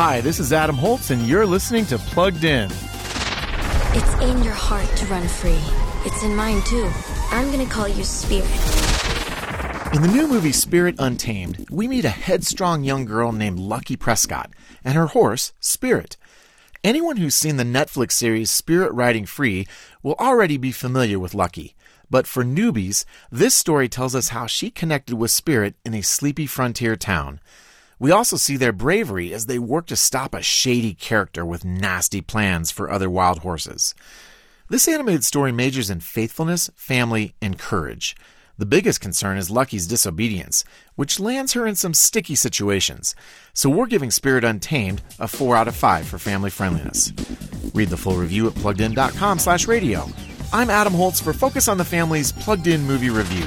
Hi, this is Adam Holz, and you're listening to Plugged In. It's in your heart to run free. It's in mine too. I'm gonna call you Spirit. In the new movie Spirit Untamed, we meet a headstrong young girl named Lucky Prescott and her horse, Spirit. Anyone who's seen the Netflix series Spirit Riding Free will already be familiar with Lucky. But for newbies, this story tells us how she connected with Spirit in a sleepy frontier town. We also see their bravery as they work to stop a shady character with nasty plans for other wild horses. This animated story majors in faithfulness, family, and courage. The biggest concern is Lucky's disobedience, which lands her in some sticky situations. So we're giving Spirit Untamed a 4 out of 5 for family friendliness. Read the full review at pluggedin.com slash radio. I'm Adam Holz for Focus on the Family's Plugged In Movie Review.